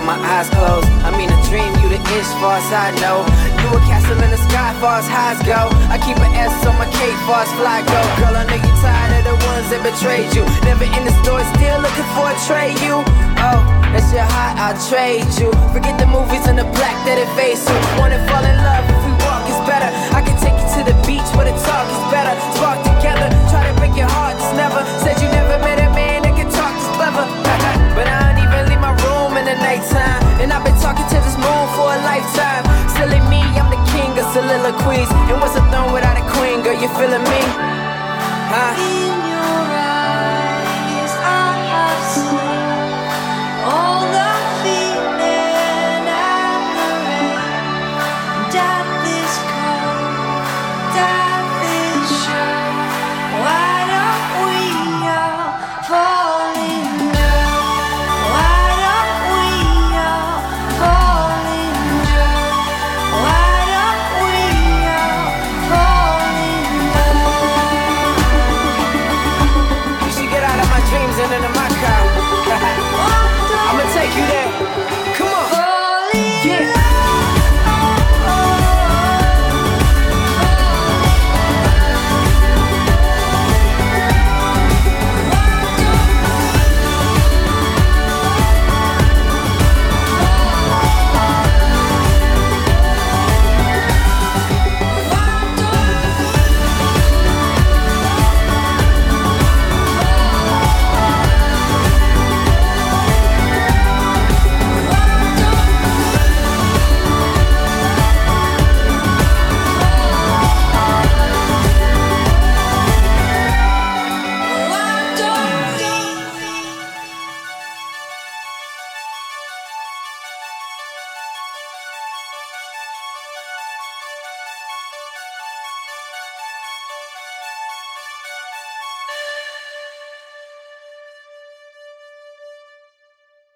with my eyes closed. I mean, a dream you the ish. far as I know. You a castle in the sky far as highs go. I keep an S on my cape far as fly go. Girl, I know you tired of the ones that betrayed you. Never in the store, still looking for a trade you. Oh, that's your heart, I'll trade you. Forget the movies and the black that it face you. Wanna fall in love You feeling me? Huh?